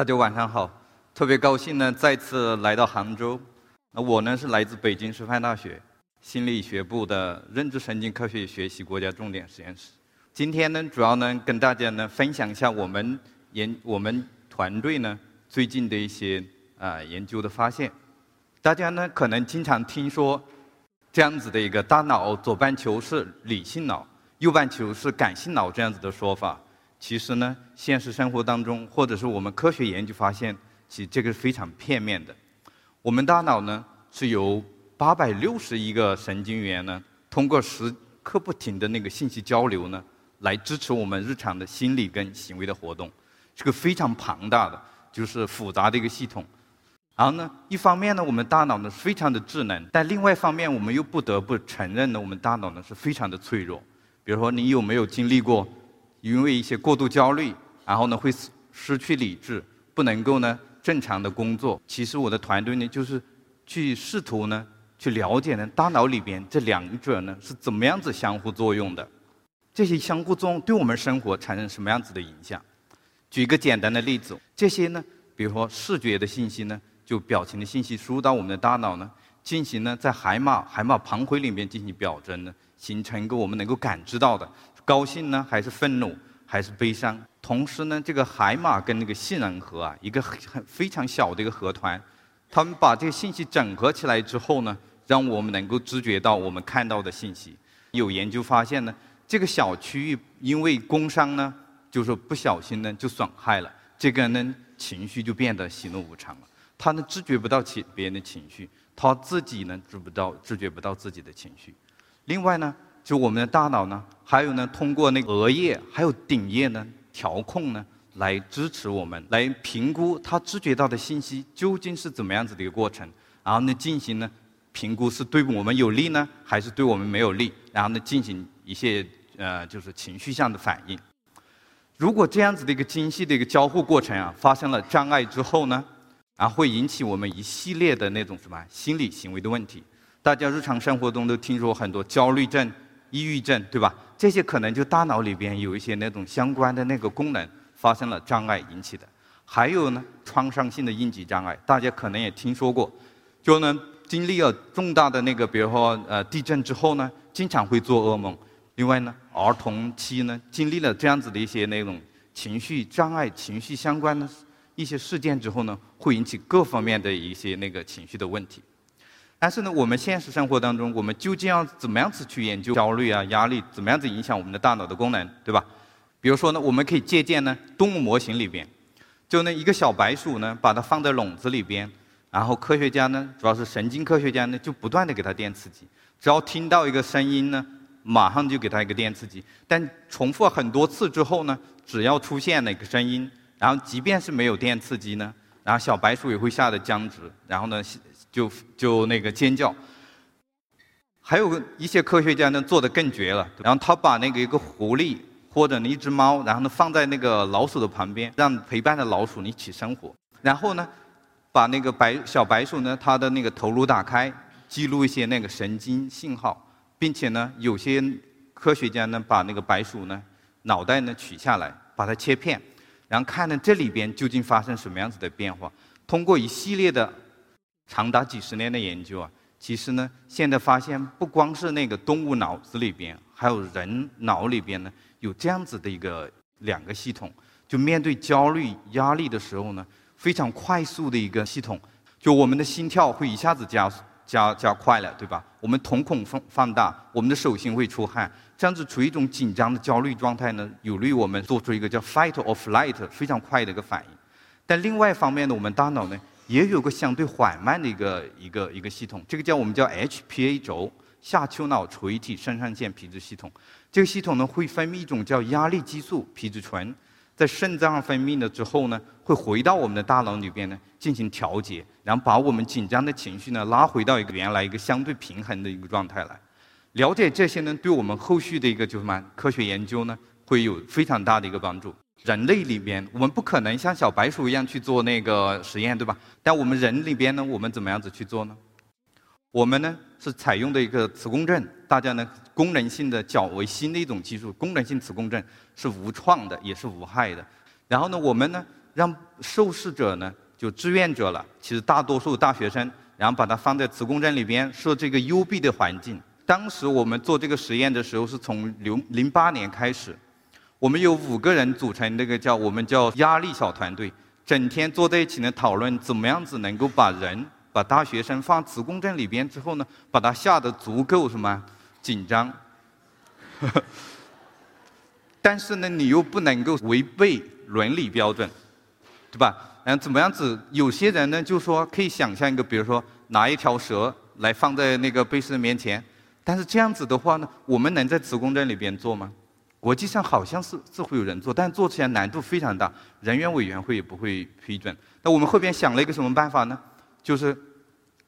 大家晚上好，特别高兴呢，再次来到杭州。那我呢是来自北京师范大学心理学部的认知神经科学与学习国家重点实验室。今天呢，主要呢跟大家呢分享一下我们研我们团队呢最近的一些啊研究的发现。大家呢可能经常听说这样子的一个大脑左半球是理性脑，右半球是感性脑这样子的说法。其实呢，现实生活当中，或者是我们科学研究发现，其实这个是非常片面的。我们大脑呢是由八百六十亿个神经元呢，通过时刻不停的那个信息交流呢，来支持我们日常的心理跟行为的活动，是个非常庞大的，就是复杂的一个系统。然后呢，一方面呢，我们大脑呢非常的智能，但另外一方面，我们又不得不承认呢，我们大脑呢是非常的脆弱。比如说，你有没有经历过？因为一些过度焦虑，然后呢会失失去理智，不能够呢正常的工作。其实我的团队呢就是去试图呢去了解呢大脑里边这两者呢是怎么样子相互作用的，这些相互作用对我们生活产生什么样子的影响？举一个简单的例子，这些呢，比如说视觉的信息呢，就表情的信息输入到我们的大脑呢，进行呢在海马海马旁回里面进行表征呢，形成一个我们能够感知到的。高兴呢，还是愤怒，还是悲伤？同时呢，这个海马跟那个杏仁核啊，一个很非常小的一个核团，他们把这个信息整合起来之后呢，让我们能够知觉到我们看到的信息。有研究发现呢，这个小区域因为工伤呢，就是不小心呢就损害了，这个人情绪就变得喜怒无常了。他呢知觉不到其别人的情绪，他自己呢知不到知觉不到自己的情绪。另外呢。就我们的大脑呢，还有呢，通过那个额叶还有顶叶呢，调控呢，来支持我们，来评估他知觉到的信息究竟是怎么样子的一个过程，然后呢，进行呢评估是对我们有利呢，还是对我们没有利，然后呢，进行一些呃，就是情绪上的反应。如果这样子的一个精细的一个交互过程啊，发生了障碍之后呢，然后会引起我们一系列的那种什么心理行为的问题。大家日常生活中都听说很多焦虑症。抑郁症，对吧？这些可能就大脑里边有一些那种相关的那个功能发生了障碍引起的。还有呢，创伤性的应激障碍，大家可能也听说过，就呢经历了重大的那个，比如说呃地震之后呢，经常会做噩梦。另外呢，儿童期呢经历了这样子的一些那种情绪障碍、情绪相关的一些事件之后呢，会引起各方面的一些那个情绪的问题。但是呢，我们现实生活当中，我们究竟要怎么样子去研究焦虑啊、压力，怎么样子影响我们的大脑的功能，对吧？比如说呢，我们可以借鉴呢动物模型里边，就那一个小白鼠呢，把它放在笼子里边，然后科学家呢，主要是神经科学家呢，就不断的给它电刺激，只要听到一个声音呢，马上就给它一个电刺激，但重复很多次之后呢，只要出现那个声音，然后即便是没有电刺激呢，然后小白鼠也会吓得僵直，然后呢。就就那个尖叫，还有一些科学家呢做的更绝了，然后他把那个一个狐狸或者一只猫，然后呢放在那个老鼠的旁边，让陪伴的老鼠一起生活，然后呢把那个白小白鼠呢它的那个头颅打开，记录一些那个神经信号，并且呢有些科学家呢把那个白鼠呢脑袋呢取下来，把它切片，然后看呢这里边究竟发生什么样子的变化，通过一系列的。长达几十年的研究啊，其实呢，现在发现不光是那个动物脑子里边，还有人脑里边呢，有这样子的一个两个系统，就面对焦虑、压力的时候呢，非常快速的一个系统，就我们的心跳会一下子加加加快了，对吧？我们瞳孔放放大，我们的手心会出汗，这样子处于一种紧张的焦虑状态呢，有利于我们做出一个叫 fight or flight 非常快的一个反应。但另外一方面呢，我们大脑呢。也有个相对缓慢的一个一个一个系统，这个叫我们叫 HPA 轴下丘脑垂体肾上腺皮质系统。这个系统呢会分泌一种叫压力激素皮质醇，在肾脏分泌了之后呢，会回到我们的大脑里边呢进行调节，然后把我们紧张的情绪呢拉回到一个原来一个相对平衡的一个状态来。了解这些呢，对我们后续的一个就什么科学研究呢，会有非常大的一个帮助。人类里边，我们不可能像小白鼠一样去做那个实验，对吧？但我们人里边呢，我们怎么样子去做呢？我们呢是采用的一个磁共振，大家呢功能性的较为新的一种技术，功能性磁共振是无创的，也是无害的。然后呢，我们呢让受试者呢，就志愿者了，其实大多数大学生，然后把它放在磁共振里边，设这个幽闭的环境。当时我们做这个实验的时候，是从零零八年开始，我们有五个人组成那个叫我们叫压力小团队，整天坐在一起呢讨论怎么样子能够把人把大学生放磁共振里边之后呢，把他吓得足够什么紧张。但是呢，你又不能够违背伦理标准，对吧？嗯，怎么样子？有些人呢就说可以想象一个，比如说拿一条蛇来放在那个被试人面前，但是这样子的话呢，我们能在磁共振里边做吗？国际上好像是是会有人做，但做起来难度非常大，人员委员会也不会批准。那我们后边想了一个什么办法呢？就是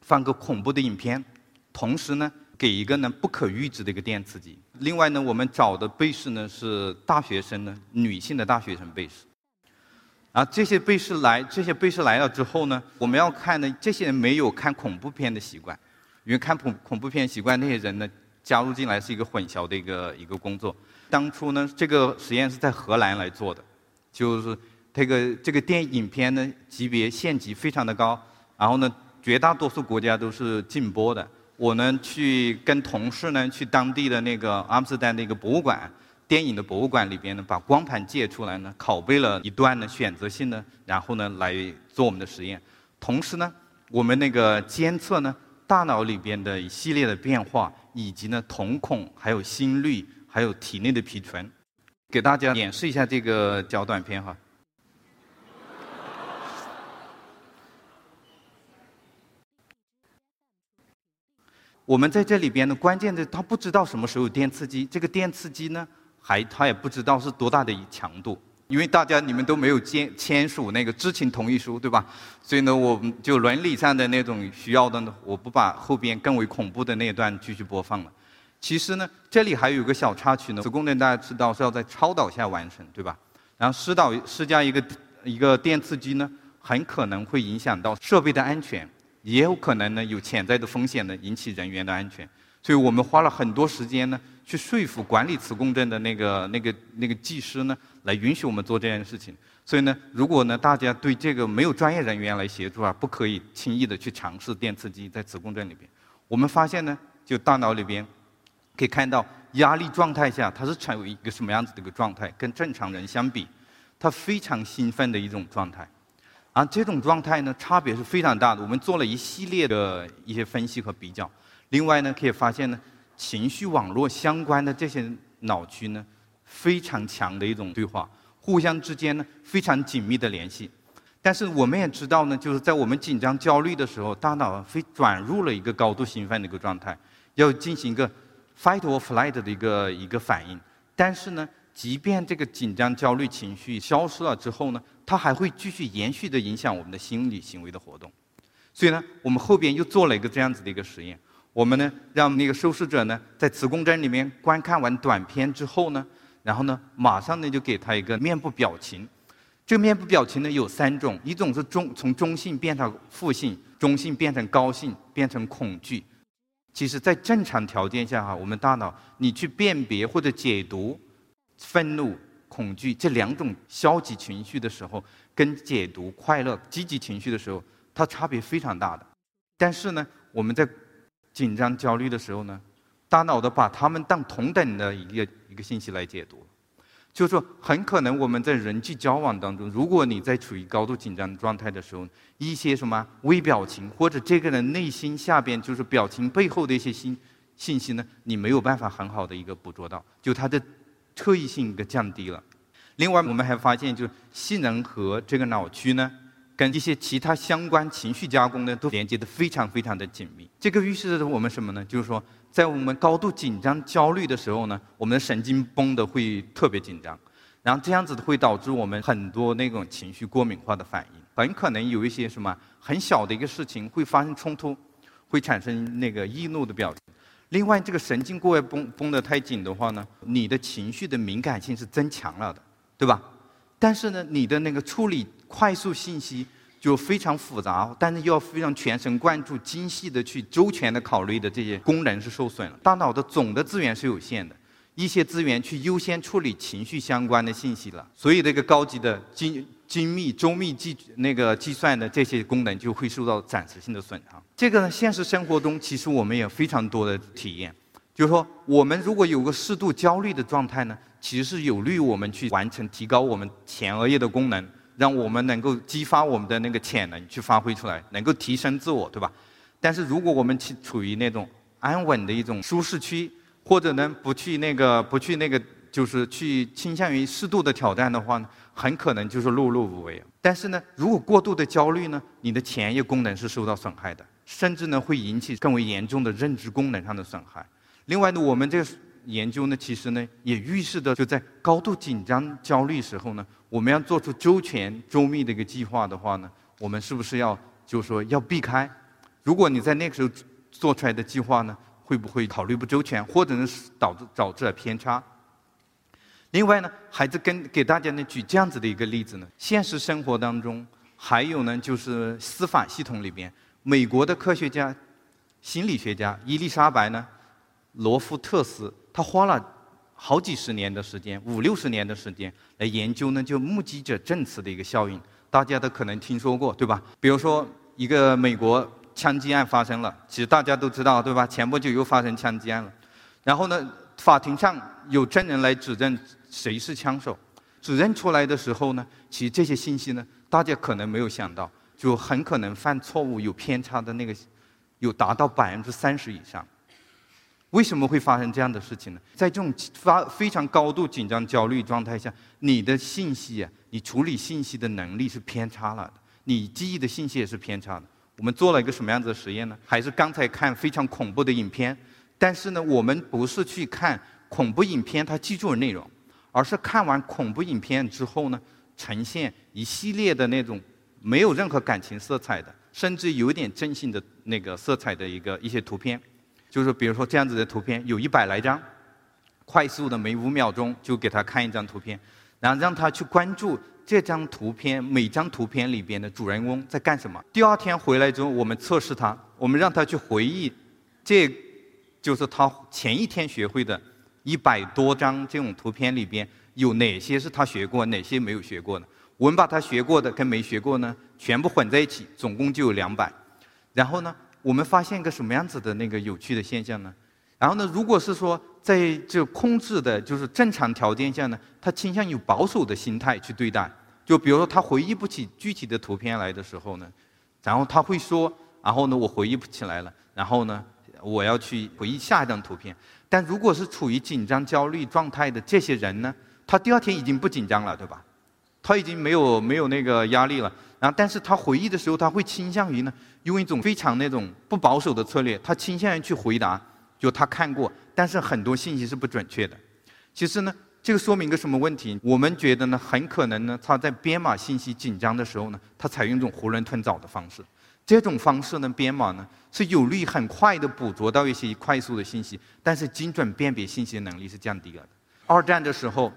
放个恐怖的影片，同时呢。给一个呢不可预知的一个电刺激。另外呢，我们找的被试呢是大学生呢，女性的大学生被试。啊，这些被试来，这些被试来了之后呢，我们要看呢，这些人没有看恐怖片的习惯，因为看恐恐怖片习惯那些人呢，加入进来是一个混淆的一个一个工作。当初呢，这个实验是在荷兰来做的，就是这个这个电影片呢级别县级非常的高，然后呢，绝大多数国家都是禁播的。我呢去跟同事呢去当地的那个阿姆斯特丹那个博物馆，电影的博物馆里边呢，把光盘借出来呢，拷贝了一段呢选择性的，然后呢来做我们的实验。同时呢，我们那个监测呢大脑里边的一系列的变化，以及呢瞳孔、还有心率、还有体内的皮醇，给大家演示一下这个小短片哈。我们在这里边呢，关键的他不知道什么时候有电刺激，这个电刺激呢，还他也不知道是多大的强度，因为大家你们都没有签签署那个知情同意书，对吧？所以呢，我们就伦理上的那种需要的呢，我不把后边更为恐怖的那一段继续播放了。其实呢，这里还有个小插曲呢，磁共振大家知道是要在超导下完成，对吧？然后施导施加一个一个电刺激呢，很可能会影响到设备的安全。也有可能呢，有潜在的风险呢，引起人员的安全。所以我们花了很多时间呢，去说服管理磁共振的那个、那个、那个技师呢，来允许我们做这件事情。所以呢，如果呢，大家对这个没有专业人员来协助啊，不可以轻易的去尝试电刺激在磁共振里边。我们发现呢，就大脑里边可以看到，压力状态下它是处于一个什么样子的一个状态，跟正常人相比，它非常兴奋的一种状态。啊，这种状态呢，差别是非常大的。我们做了一系列的一些分析和比较。另外呢，可以发现呢，情绪网络相关的这些脑区呢，非常强的一种对话，互相之间呢非常紧密的联系。但是我们也知道呢，就是在我们紧张焦虑的时候，大脑会转入了一个高度兴奋的一个状态，要进行一个 fight or flight 的一个一个反应。但是呢，即便这个紧张焦虑情绪消失了之后呢，它还会继续延续的影响我们的心理行为的活动，所以呢，我们后边又做了一个这样子的一个实验。我们呢，让那个受试者呢，在磁共振里面观看完短片之后呢，然后呢，马上呢就给他一个面部表情。这个面部表情呢有三种，一种是中从中性变成负性，中性变成高兴，变成恐惧。其实，在正常条件下哈，我们大脑你去辨别或者解读愤怒。恐惧这两种消极情绪的时候，跟解读快乐积极情绪的时候，它差别非常大的。但是呢，我们在紧张焦虑的时候呢，大脑的把它们当同等的一个一个信息来解读，就是说，很可能我们在人际交往当中，如果你在处于高度紧张状态的时候，一些什么微表情或者这个人内心下边就是表情背后的一些信信息呢，你没有办法很好的一个捕捉到，就它的。特异性一个降低了。另外，我们还发现，就是杏仁核这个脑区呢，跟一些其他相关情绪加工呢，都连接的非常非常的紧密。这个预示着我们什么呢？就是说，在我们高度紧张、焦虑的时候呢，我们的神经绷的会特别紧张，然后这样子会导致我们很多那种情绪过敏化的反应，很可能有一些什么很小的一个事情会发生冲突，会产生那个易怒的表情。另外，这个神经过外绷绷得太紧的话呢，你的情绪的敏感性是增强了的，对吧？但是呢，你的那个处理快速信息就非常复杂，但是又要非常全神贯注、精细的去周全的考虑的这些功能是受损了。大脑的总的资源是有限的，一些资源去优先处理情绪相关的信息了，所以这个高级的精精密周密计那个计算的这些功能就会受到暂时性的损伤。这个呢，现实生活中其实我们也非常多的体验，就是说我们如果有个适度焦虑的状态呢，其实是有利于我们去完成提高我们前额叶的功能，让我们能够激发我们的那个潜能去发挥出来，能够提升自我，对吧？但是如果我们处处于那种安稳的一种舒适区，或者呢不去那个不去那个，就是去倾向于适度的挑战的话呢，很可能就是碌碌无为。但是呢，如果过度的焦虑呢，你的前叶功能是受到损害的，甚至呢会引起更为严重的认知功能上的损害。另外呢，我们这个研究呢，其实呢也预示着，就在高度紧张焦虑时候呢，我们要做出周全周密的一个计划的话呢，我们是不是要就是说要避开？如果你在那个时候做出来的计划呢，会不会考虑不周全，或者是导致导致了偏差？另外呢，孩子跟给大家呢举这样子的一个例子呢，现实生活当中还有呢，就是司法系统里边，美国的科学家、心理学家伊丽莎白呢，罗夫特斯，他花了好几十年的时间，五六十年的时间来研究呢，就目击者证词的一个效应，大家都可能听说过，对吧？比如说一个美国。枪击案发生了，其实大家都知道，对吧？前不久又发生枪击案了，然后呢，法庭上有证人来指证谁是枪手，指认出来的时候呢，其实这些信息呢，大家可能没有想到，就很可能犯错误、有偏差的那个，有达到百分之三十以上。为什么会发生这样的事情呢？在这种发非常高度紧张、焦虑状态下，你的信息啊，你处理信息的能力是偏差了的，你记忆的信息也是偏差的。我们做了一个什么样子的实验呢？还是刚才看非常恐怖的影片，但是呢，我们不是去看恐怖影片它记住的内容，而是看完恐怖影片之后呢，呈现一系列的那种没有任何感情色彩的，甚至有点真性的那个色彩的一个一些图片，就是比如说这样子的图片有一百来张，快速的每五秒钟就给他看一张图片，然后让他去关注。这张图片每张图片里边的主人公在干什么？第二天回来之后，我们测试他，我们让他去回忆，这就是他前一天学会的，一百多张这种图片里边有哪些是他学过，哪些没有学过的？我们把他学过的跟没学过呢，全部混在一起，总共就有两百。然后呢，我们发现一个什么样子的那个有趣的现象呢？然后呢，如果是说在这控制的，就是正常条件下呢，他倾向于保守的心态去对待。就比如说他回忆不起具体的图片来的时候呢，然后他会说，然后呢我回忆不起来了，然后呢我要去回忆下一张图片。但如果是处于紧张焦虑状态的这些人呢，他第二天已经不紧张了，对吧？他已经没有没有那个压力了。然后但是他回忆的时候，他会倾向于呢用一种非常那种不保守的策略，他倾向于去回答。就他看过，但是很多信息是不准确的。其实呢，这个说明一个什么问题？我们觉得呢，很可能呢，他在编码信息紧张的时候呢，他采用一种囫囵吞枣的方式。这种方式呢，编码呢，是有利很快的捕捉到一些快速的信息，但是精准辨别信息能力是降低了的。二战的时候，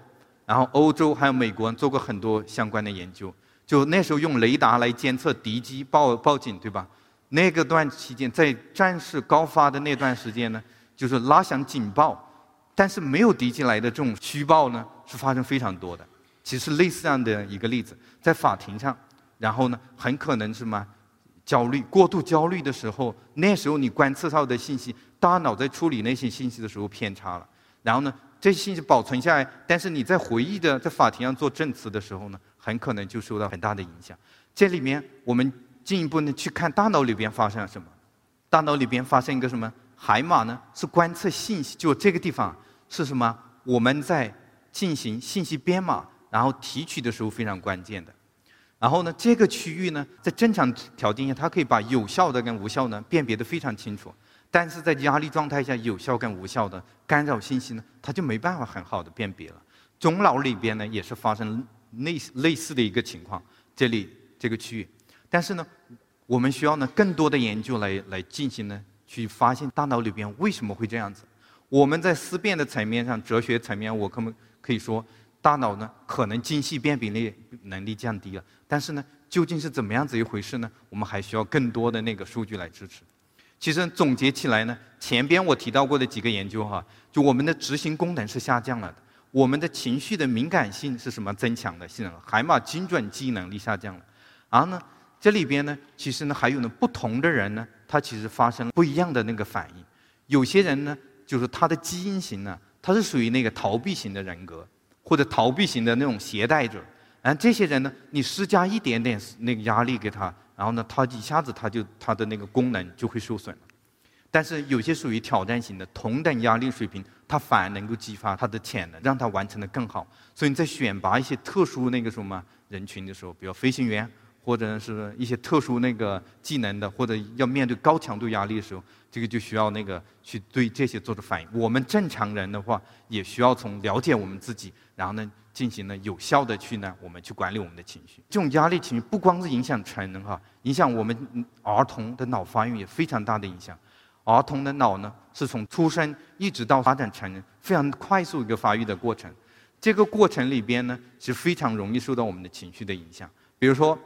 然后欧洲还有美国做过很多相关的研究，就那时候用雷达来监测敌机报报警，对吧？那个段期间，在战事高发的那段时间呢。就是拉响警报，但是没有敌机来的这种虚报呢，是发生非常多的。其实类似这样的一个例子，在法庭上，然后呢，很可能是什么焦虑、过度焦虑的时候，那时候你观测到的信息，大脑在处理那些信息的时候偏差了。然后呢，这些信息保存下来，但是你在回忆的在法庭上做证词的时候呢，很可能就受到很大的影响。这里面我们进一步呢去看大脑里边发生了什么，大脑里边发生一个什么？海马呢是观测信息，就这个地方是什么？我们在进行信息编码，然后提取的时候非常关键的。然后呢，这个区域呢，在正常条件下，它可以把有效的跟无效的辨别的非常清楚。但是在压力状态下，有效跟无效的干扰信息呢，它就没办法很好的辨别了。中脑里边呢，也是发生类类似的一个情况，这里这个区域。但是呢，我们需要呢更多的研究来来进行呢。去发现大脑里边为什么会这样子？我们在思辨的层面上，哲学层面，我可能可以说，大脑呢可能精细辨别力能力降低了。但是呢，究竟是怎么样子一回事呢？我们还需要更多的那个数据来支持。其实总结起来呢，前边我提到过的几个研究哈，就我们的执行功能是下降了的，我们的情绪的敏感性是什么增强的？性能海马精准记忆能力下降了。然后呢，这里边呢，其实呢还有呢不同的人呢，他其实发生了不一样的那个反应。有些人呢，就是他的基因型呢，他是属于那个逃避型的人格，或者逃避型的那种携带者。然后这些人呢，你施加一点点那个压力给他。然后呢，他一下子他就他的那个功能就会受损了。但是有些属于挑战型的，同等压力水平，他反而能够激发他的潜能，让他完成的更好。所以你在选拔一些特殊那个什么人群的时候，比如飞行员，或者是一些特殊那个技能的，或者要面对高强度压力的时候，这个就需要那个去对这些做出反应。我们正常人的话，也需要从了解我们自己，然后呢。进行了有效的去呢，我们去管理我们的情绪。这种压力情绪不光是影响成人哈，影响我们儿童的脑发育也非常大的影响。儿童的脑呢，是从出生一直到发展成人，非常快速一个发育的过程。这个过程里边呢，是非常容易受到我们的情绪的影响。比如说，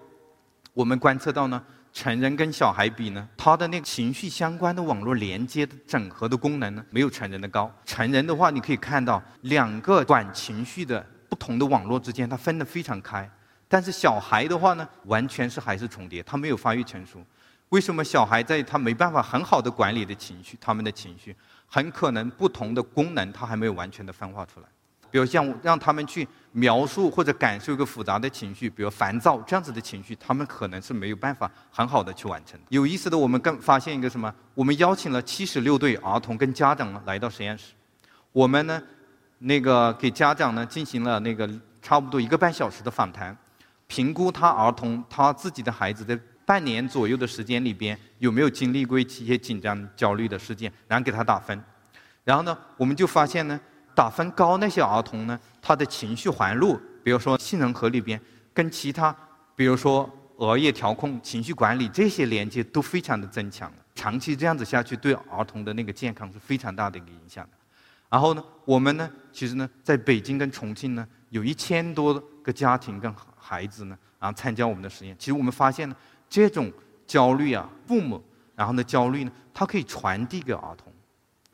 我们观测到呢，成人跟小孩比呢，他的那个情绪相关的网络连接的整合的功能呢，没有成人的高。成人的话，你可以看到两个管情绪的。不同的网络之间，它分得非常开。但是小孩的话呢，完全是还是重叠，他没有发育成熟。为什么小孩在他没办法很好的管理的情绪，他们的情绪很可能不同的功能，他还没有完全的分化出来。比如像让他们去描述或者感受一个复杂的情绪，比如烦躁这样子的情绪，他们可能是没有办法很好的去完成。有意思的，我们更发现一个什么？我们邀请了七十六对儿童跟家长来到实验室，我们呢？那个给家长呢进行了那个差不多一个半小时的访谈，评估他儿童他自己的孩子在半年左右的时间里边有没有经历过一些紧张焦虑的事件，然后给他打分。然后呢，我们就发现呢，打分高那些儿童呢，他的情绪环路，比如说杏仁核里边，跟其他，比如说额叶调控、情绪管理这些连接都非常的增强。长期这样子下去，对儿童的那个健康是非常大的一个影响的。然后呢，我们呢，其实呢，在北京跟重庆呢，有一千多个家庭跟孩子呢，然后参加我们的实验。其实我们发现呢，这种焦虑啊，父母然后呢焦虑呢，它可以传递给儿童，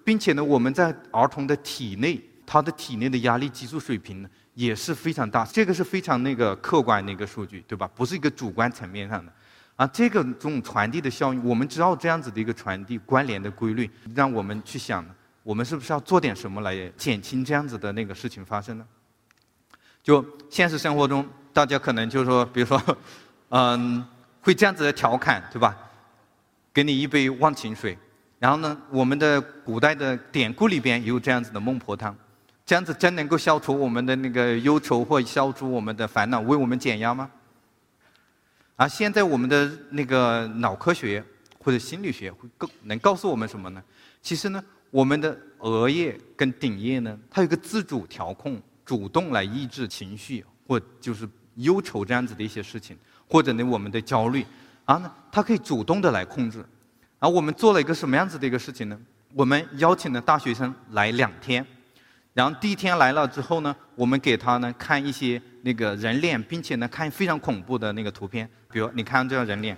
并且呢，我们在儿童的体内，他的体内的压力激素水平呢也是非常大。这个是非常那个客观的一个数据，对吧？不是一个主观层面上的。啊，这个这种传递的效应，我们知道这样子的一个传递关联的规律，让我们去想。我们是不是要做点什么来减轻这样子的那个事情发生呢？就现实生活中，大家可能就是说，比如说，嗯，会这样子的调侃，对吧？给你一杯忘情水，然后呢，我们的古代的典故里边也有这样子的孟婆汤，这样子真能够消除我们的那个忧愁或消除我们的烦恼，为我们减压吗？而现在我们的那个脑科学或者心理学会告能告诉我们什么呢？其实呢。我们的额叶跟顶叶呢，它有个自主调控，主动来抑制情绪或就是忧愁这样子的一些事情，或者呢我们的焦虑，啊呢它可以主动的来控制。然后我们做了一个什么样子的一个事情呢？我们邀请了大学生来两天，然后第一天来了之后呢，我们给他呢看一些那个人脸，并且呢看非常恐怖的那个图片，比如你看这张人脸，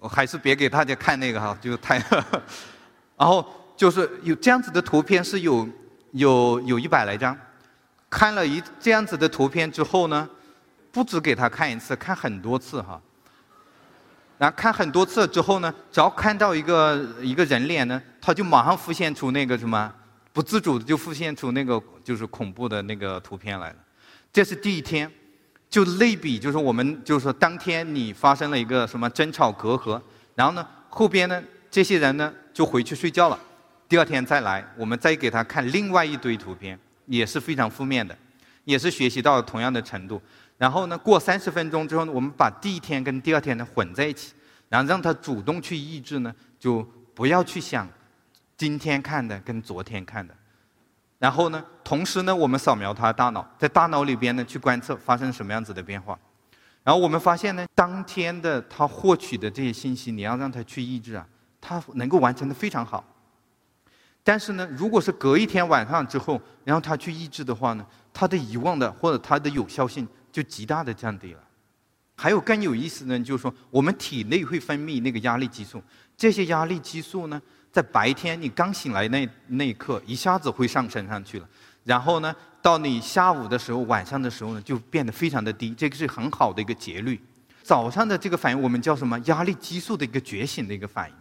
我还是别给大家看那个哈，就是太。然后就是有这样子的图片是有有有一百来张，看了一这样子的图片之后呢，不止给他看一次，看很多次哈。然后看很多次之后呢，只要看到一个一个人脸呢，他就马上浮现出那个什么，不自主的就浮现出那个就是恐怖的那个图片来了。这是第一天，就类比就是我们就是说当天你发生了一个什么争吵隔阂，然后呢后边呢。这些人呢就回去睡觉了，第二天再来，我们再给他看另外一堆图片，也是非常负面的，也是学习到了同样的程度。然后呢，过三十分钟之后呢，我们把第一天跟第二天呢混在一起，然后让他主动去抑制呢，就不要去想今天看的跟昨天看的。然后呢，同时呢，我们扫描他的大脑，在大脑里边呢去观测发生什么样子的变化。然后我们发现呢，当天的他获取的这些信息，你要让他去抑制啊。他能够完成的非常好，但是呢，如果是隔一天晚上之后，然后他去抑制的话呢，他的遗忘的或者他的有效性就极大的降低了。还有更有意思的，就是说我们体内会分泌那个压力激素，这些压力激素呢，在白天你刚醒来那那一刻，一下子会上升上去了，然后呢，到你下午的时候、晚上的时候呢，就变得非常的低，这个是很好的一个节律。早上的这个反应我们叫什么？压力激素的一个觉醒的一个反应，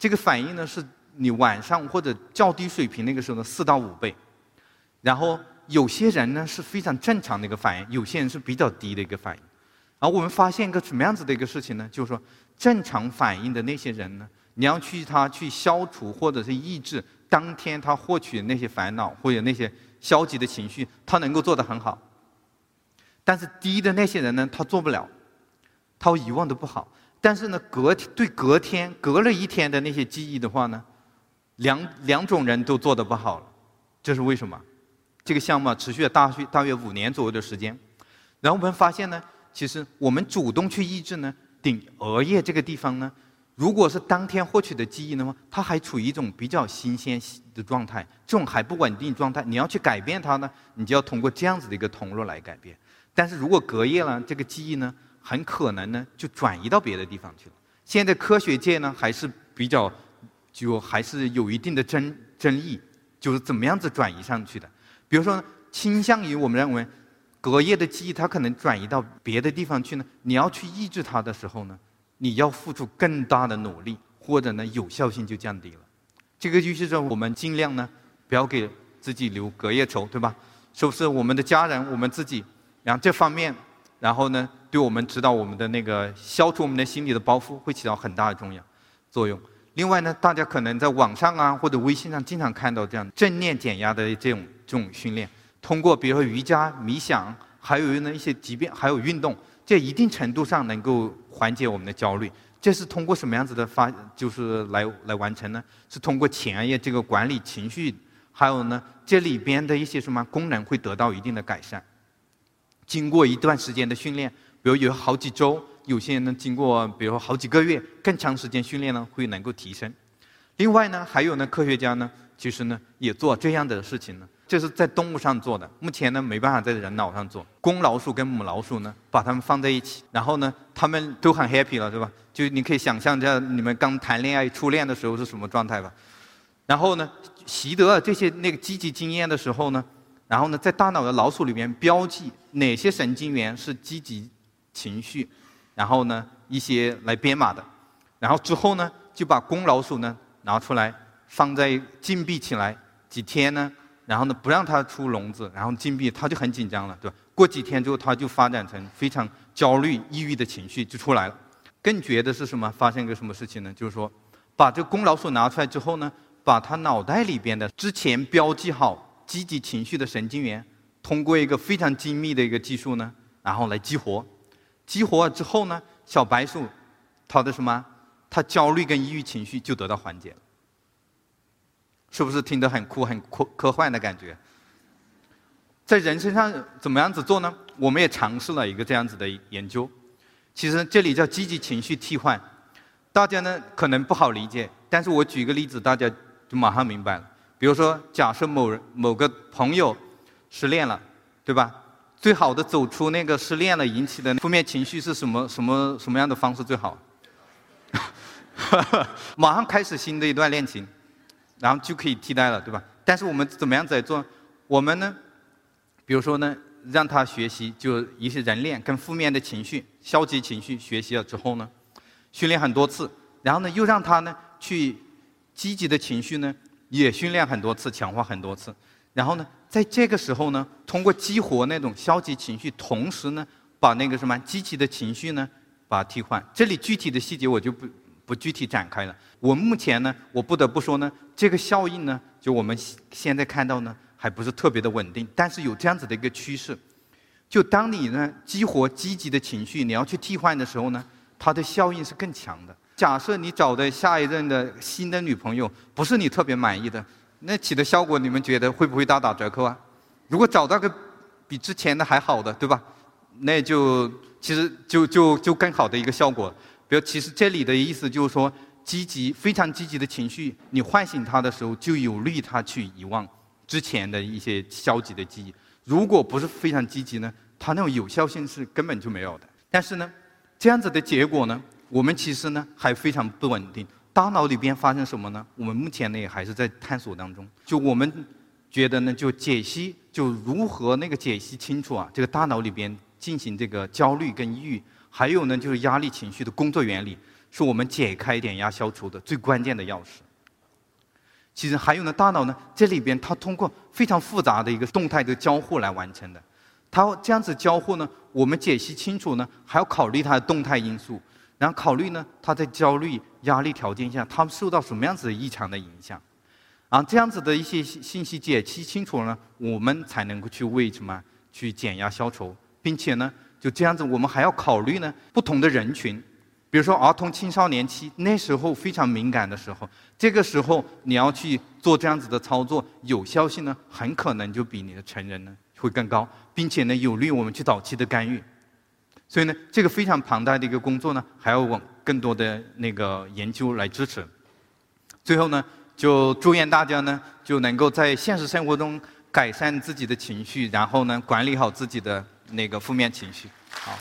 这个反应呢是你晚上或者较低水平那个时候的四到五倍，然后有些人呢是非常正常的一个反应，有些人是比较低的一个反应。然后我们发现一个什么样子的一个事情呢？就是说正常反应的那些人呢，你要去他去消除或者是抑制当天他获取的那些烦恼或者那些消极的情绪，他能够做得很好。但是低的那些人呢，他做不了。他遗忘的不好，但是呢，隔对隔天隔了一天的那些记忆的话呢，两两种人都做的不好了，这是为什么？这个项目持续了大约大约五年左右的时间，然后我们发现呢，其实我们主动去抑制呢，顶额叶这个地方呢，如果是当天获取的记忆的话，它还处于一种比较新鲜的状态，这种还不稳定状态，你要去改变它呢，你就要通过这样子的一个通路来改变。但是如果隔夜了，这个记忆呢？很可能呢，就转移到别的地方去了。现在科学界呢，还是比较，就还是有一定的争争议，就是怎么样子转移上去的。比如说，倾向于我们认为，隔夜的记忆它可能转移到别的地方去呢。你要去抑制它的时候呢，你要付出更大的努力，或者呢，有效性就降低了。这个就是说，我们尽量呢，不要给自己留隔夜仇，对吧？是不是我们的家人，我们自己，然后这方面，然后呢？对我们指导我们的那个消除我们的心理的包袱会起到很大的重要作用。另外呢，大家可能在网上啊或者微信上经常看到这样正念减压的这种这种训练，通过比如说瑜伽、冥想，还有呢一些疾病，还有运动，这一定程度上能够缓解我们的焦虑。这是通过什么样子的发，就是来来完成呢？是通过前叶这个管理情绪，还有呢这里边的一些什么功能会得到一定的改善。经过一段时间的训练。比如有好几周，有些人呢经过，比如好几个月更长时间训练呢，会能够提升。另外呢，还有呢，科学家呢，其实呢也做这样的事情呢，这是在动物上做的。目前呢没办法在人脑上做。公老鼠跟母老鼠呢，把它们放在一起，然后呢，它们都很 happy 了，对吧？就你可以想象一下你们刚谈恋爱、初恋的时候是什么状态吧。然后呢，习得这些那个积极经验的时候呢，然后呢，在大脑的老鼠里面标记哪些神经元是积极。情绪，然后呢，一些来编码的，然后之后呢，就把公老鼠呢拿出来，放在禁闭起来几天呢，然后呢不让它出笼子，然后禁闭，它就很紧张了，对吧？过几天之后，它就发展成非常焦虑、抑郁的情绪就出来了。更绝的是什么？发生一个什么事情呢？就是说，把这个公老鼠拿出来之后呢，把它脑袋里边的之前标记好积极情绪的神经元，通过一个非常精密的一个技术呢，然后来激活。激活了之后呢，小白鼠，它的什么？它焦虑跟抑郁情绪就得到缓解了，是不是听得很酷、很科科幻的感觉？在人身上怎么样子做呢？我们也尝试了一个这样子的研究。其实这里叫积极情绪替换，大家呢可能不好理解，但是我举个例子，大家就马上明白了。比如说，假设某人某个朋友失恋了，对吧？最好的走出那个失恋了引起的负面情绪是什么？什么什么样的方式最好？马上开始新的一段恋情，然后就可以替代了，对吧？但是我们怎么样在做？我们呢？比如说呢，让他学习就一些人恋跟负面的情绪、消极情绪学习了之后呢，训练很多次，然后呢又让他呢去积极的情绪呢也训练很多次，强化很多次，然后呢？在这个时候呢，通过激活那种消极情绪，同时呢，把那个什么积极的情绪呢，把它替换。这里具体的细节我就不不具体展开了。我目前呢，我不得不说呢，这个效应呢，就我们现在看到呢，还不是特别的稳定。但是有这样子的一个趋势，就当你呢激活积极的情绪，你要去替换的时候呢，它的效应是更强的。假设你找的下一任的新的女朋友不是你特别满意的。那起的效果，你们觉得会不会大打折扣啊？如果找到个比之前的还好的，对吧？那就其实就就就更好的一个效果。比如，其实这里的意思就是说，积极非常积极的情绪，你唤醒他的时候，就有利他去遗忘之前的一些消极的记忆。如果不是非常积极呢，它那种有效性是根本就没有的。但是呢，这样子的结果呢，我们其实呢还非常不稳定。大脑里边发生什么呢？我们目前呢也还是在探索当中。就我们觉得呢，就解析就如何那个解析清楚啊，这个大脑里边进行这个焦虑跟抑郁，还有呢就是压力情绪的工作原理，是我们解开点压消除的最关键的钥匙。其实还有呢，大脑呢这里边它通过非常复杂的一个动态的交互来完成的。它这样子交互呢，我们解析清楚呢，还要考虑它的动态因素，然后考虑呢他在焦虑、压力条件下，他们受到什么样子的异常的影响。啊，这样子的一些信息解析清楚了呢，我们才能够去为什么去减压消愁，并且呢，就这样子，我们还要考虑呢不同的人群。比如说儿童青少年期那时候非常敏感的时候，这个时候你要去做这样子的操作，有效性呢很可能就比你的成人呢会更高，并且呢有利于我们去早期的干预。所以呢，这个非常庞大的一个工作呢，还要往更多的那个研究来支持。最后呢，就祝愿大家呢就能够在现实生活中改善自己的情绪，然后呢管理好自己的那个负面情绪。好。